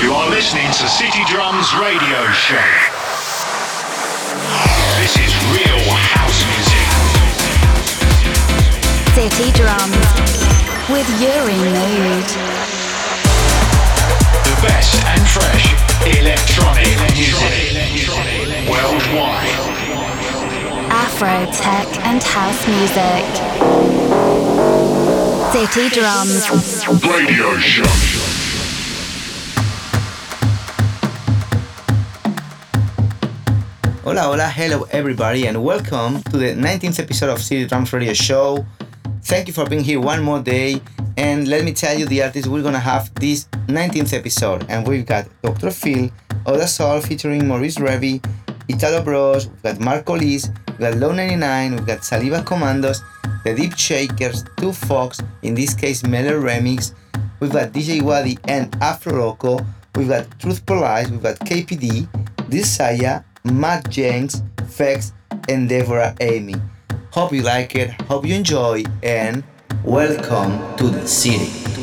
You are listening to City Drums Radio Show. This is real house music. City Drums with Uri Mood. The best and fresh electronic music worldwide. Afro, tech, and house music. City Drums Radio Show. Hola, hola, hello everybody, and welcome to the 19th episode of City Drums Radio Show. Thank you for being here one more day, and let me tell you the artists we're gonna have this 19th episode. And we've got Dr. Phil, Oda Soul featuring Maurice Revy, Italo Bros, we've got Marco Lys, we've got Low 99, we've got Saliva Commandos, The Deep Shakers, Two Fox, in this case Meller Remix, we've got DJ Wadi and Afro Rocco, we've got Truth Police, we've got KPD, Desaya, Matt Jenks, Fex, and Deborah Amy. Hope you like it, hope you enjoy, and welcome. To the city.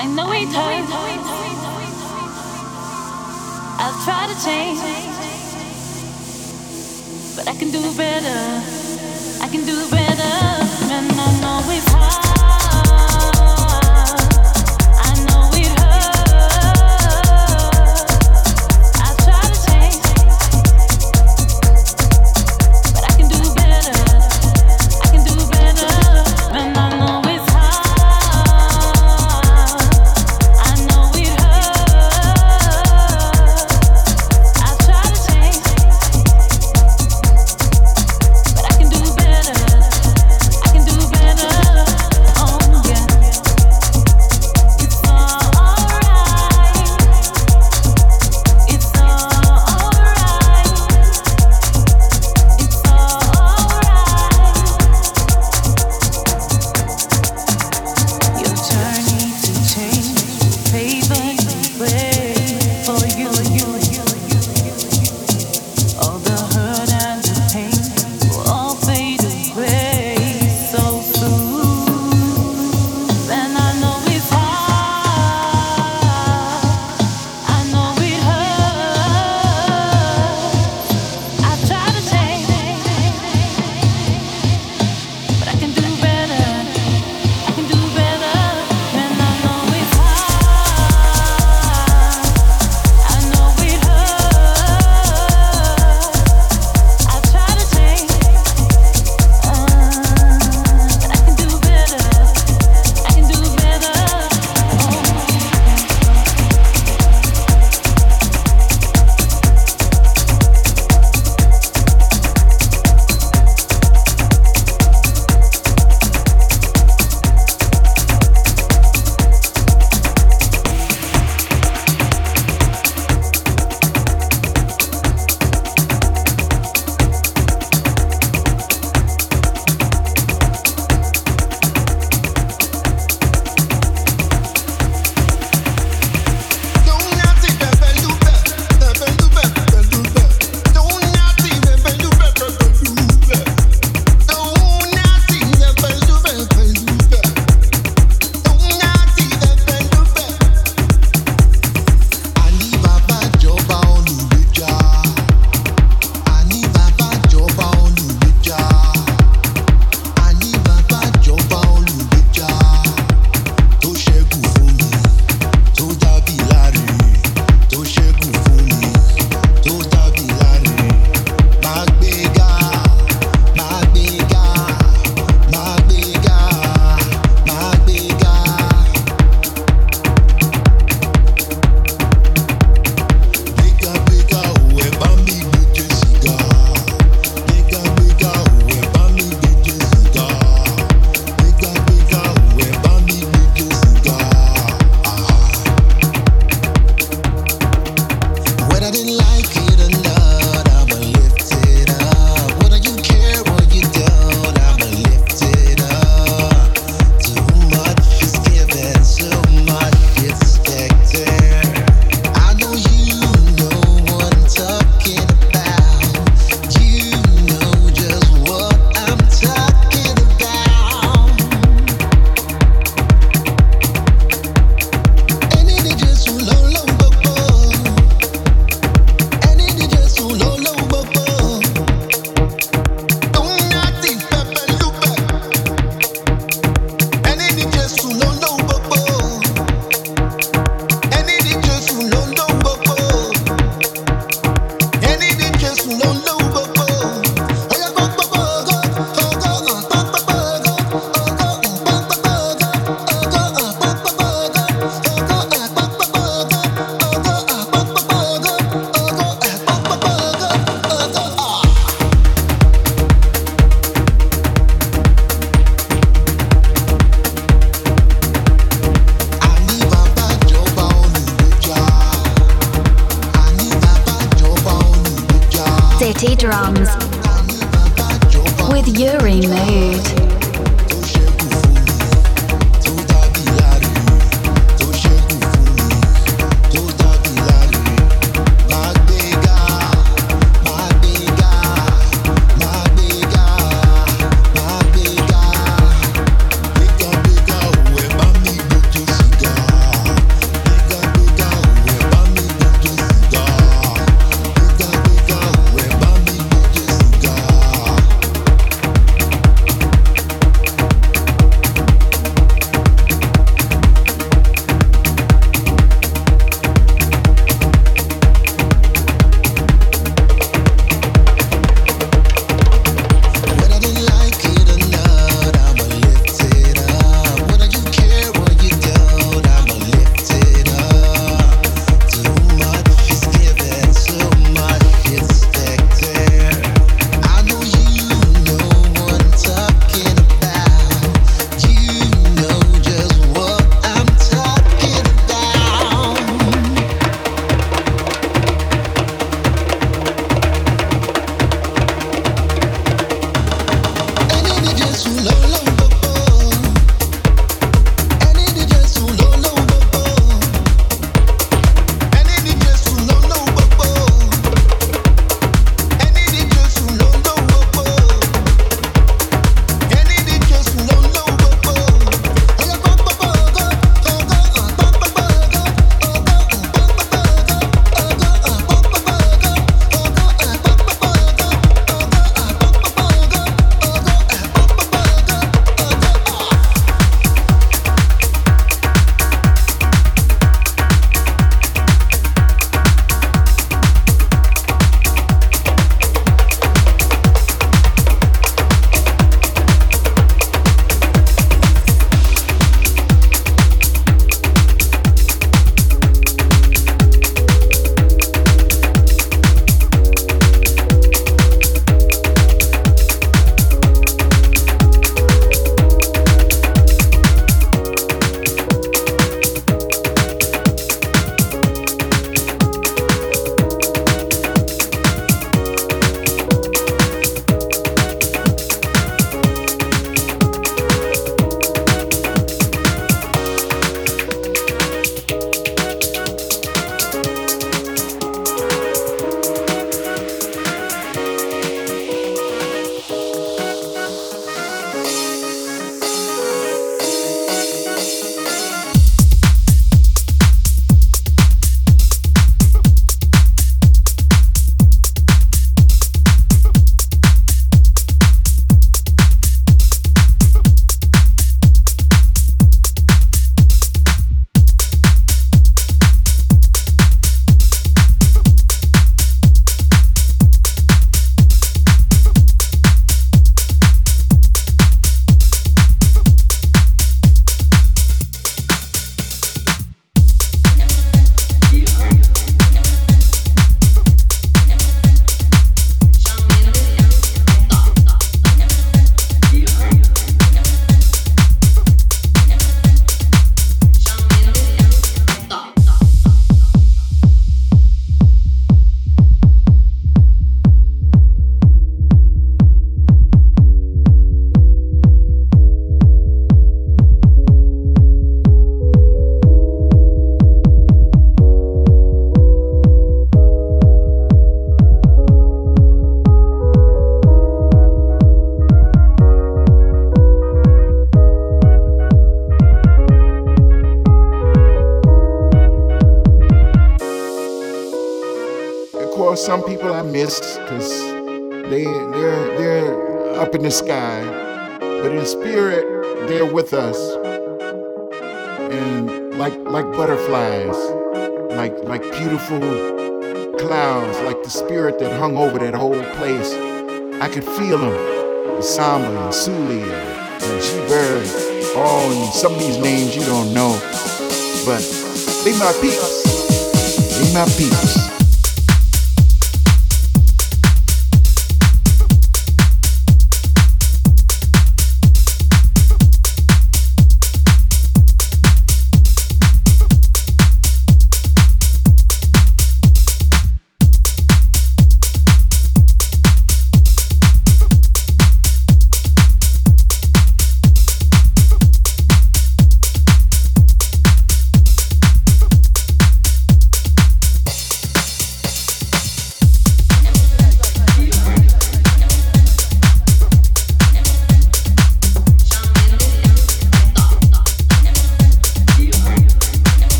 I know it hurts. I've tried to change, but I can do better. I can do better,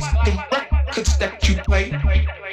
likes the records that you play.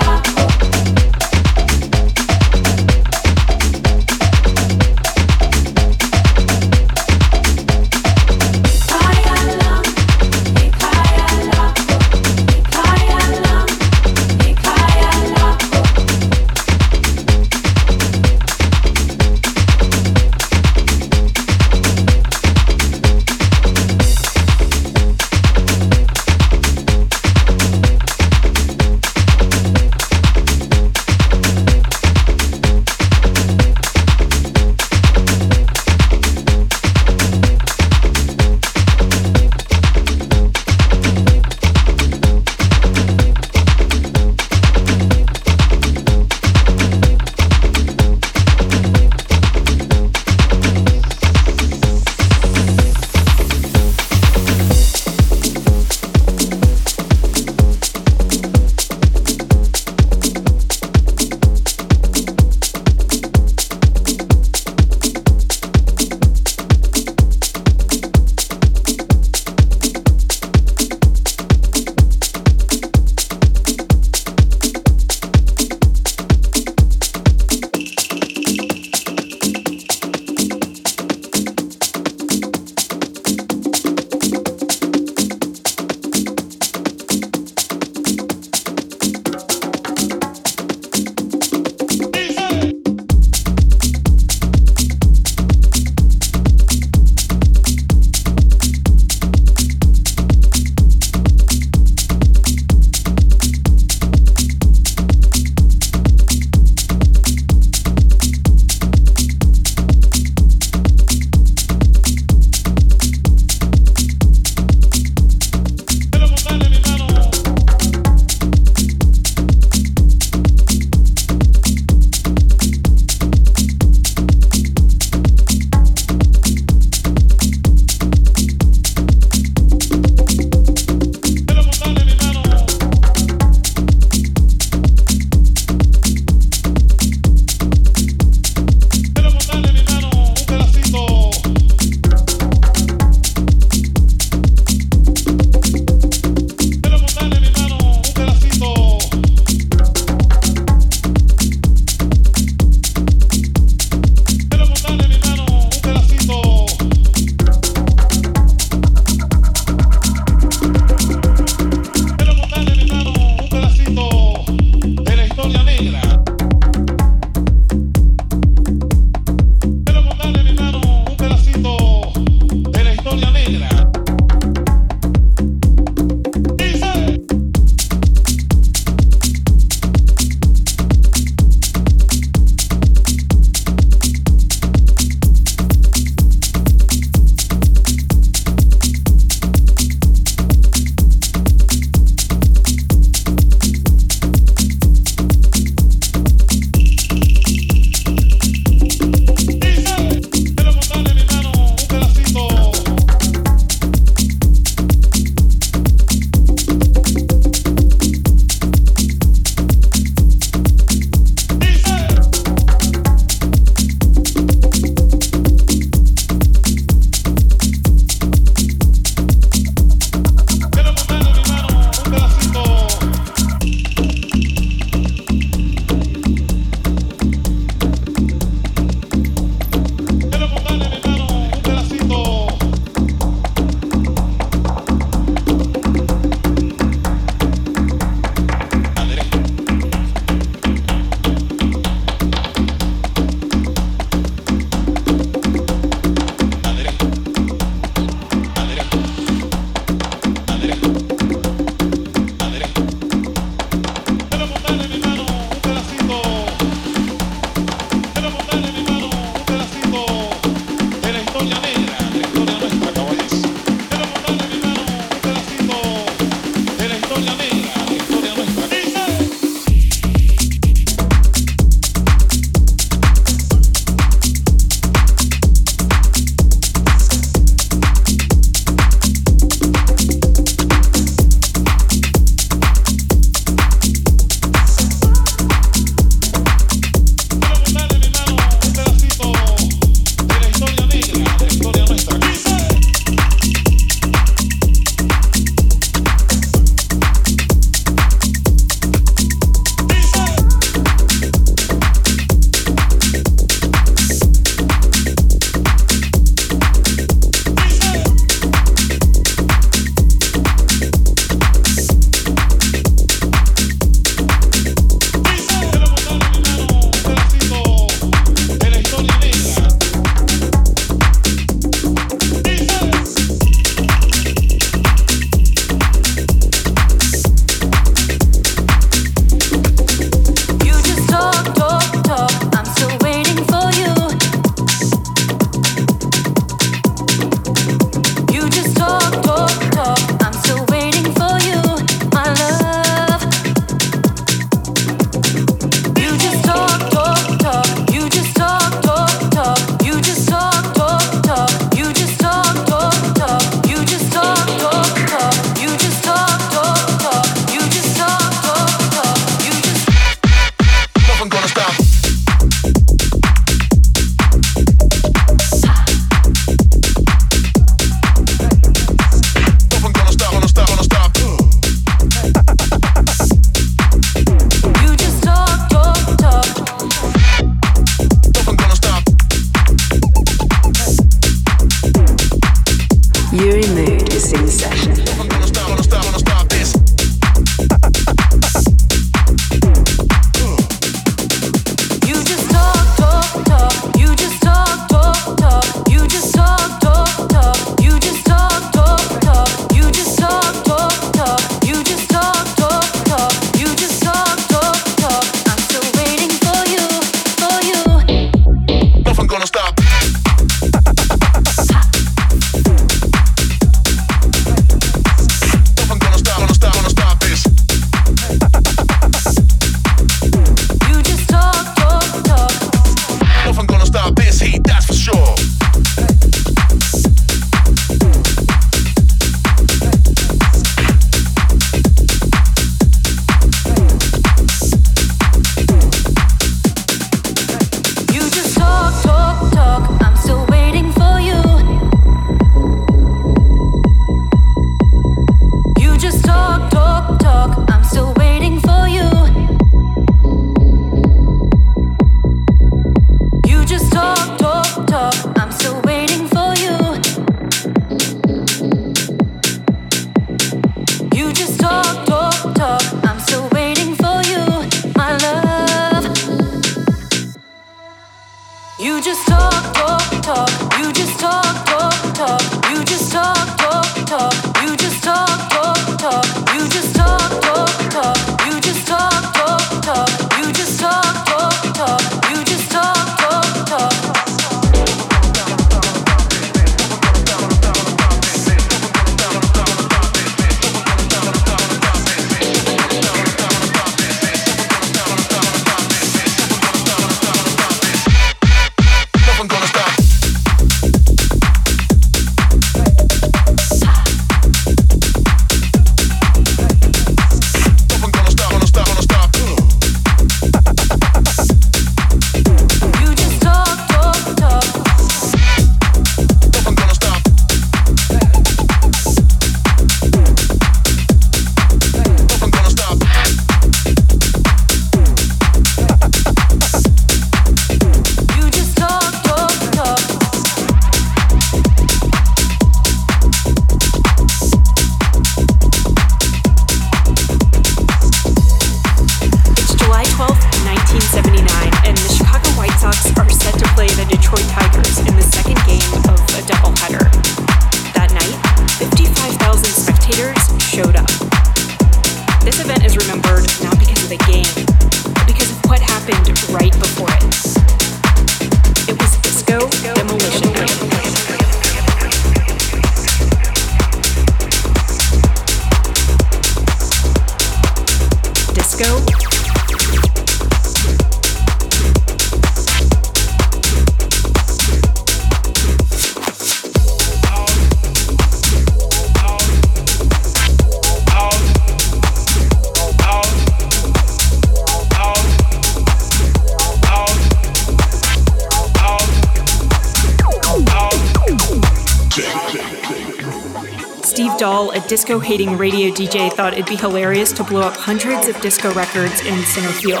Disco hating radio DJ, thought it'd be hilarious to blow up hundreds of disco records in center field.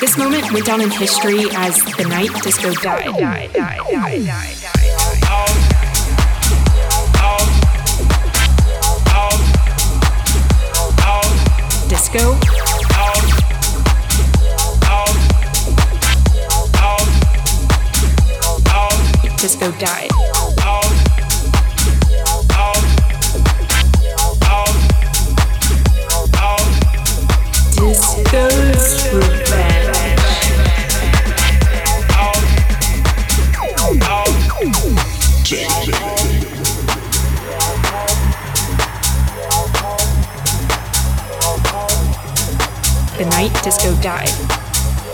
This moment went down in history as the night disco died. died, died, died, died, died. Disco Disco died. Disco died.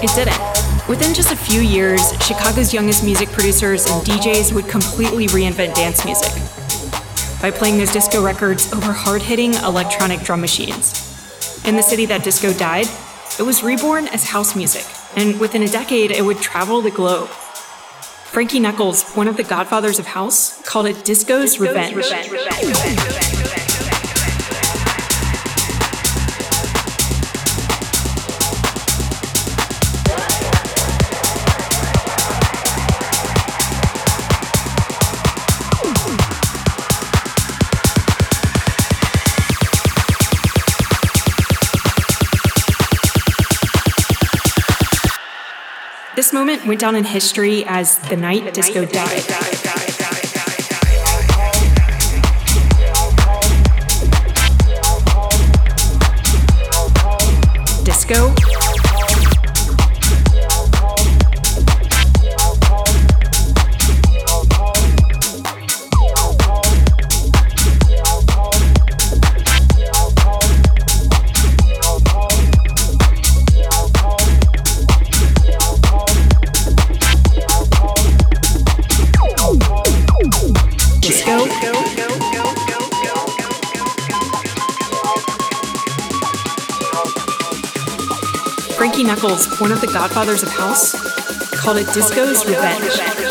It didn't. Within just a few years, Chicago's youngest music producers and DJs would completely reinvent dance music by playing those disco records over hard hitting electronic drum machines. In the city that disco died, it was reborn as house music, and within a decade, it would travel the globe. Frankie Knuckles, one of the godfathers of house, called it disco's, revenge. Moment went down in history as the night disco died. One of the godfathers of house, called it disco's revenge.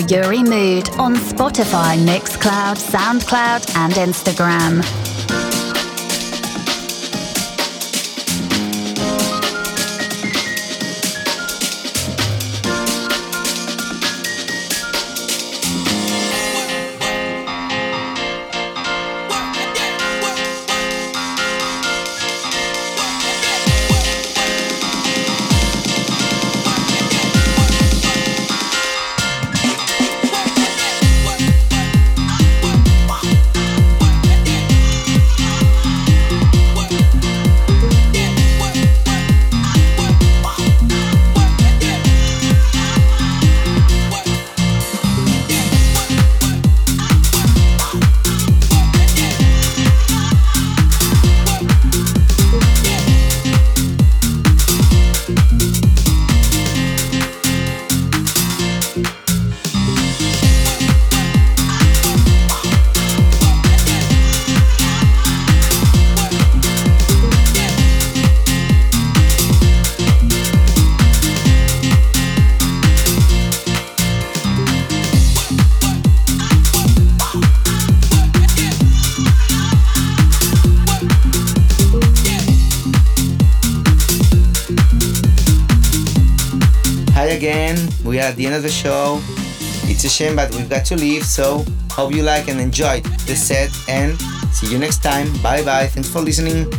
Uri Mood on Spotify, Mixcloud, Soundcloud, and Instagram. The end of the show. It's a shame, but we've got to leave. So hope you like and enjoyed the set. And see you next time. Bye bye. Thanks for listening.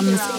Drums. Radio Show.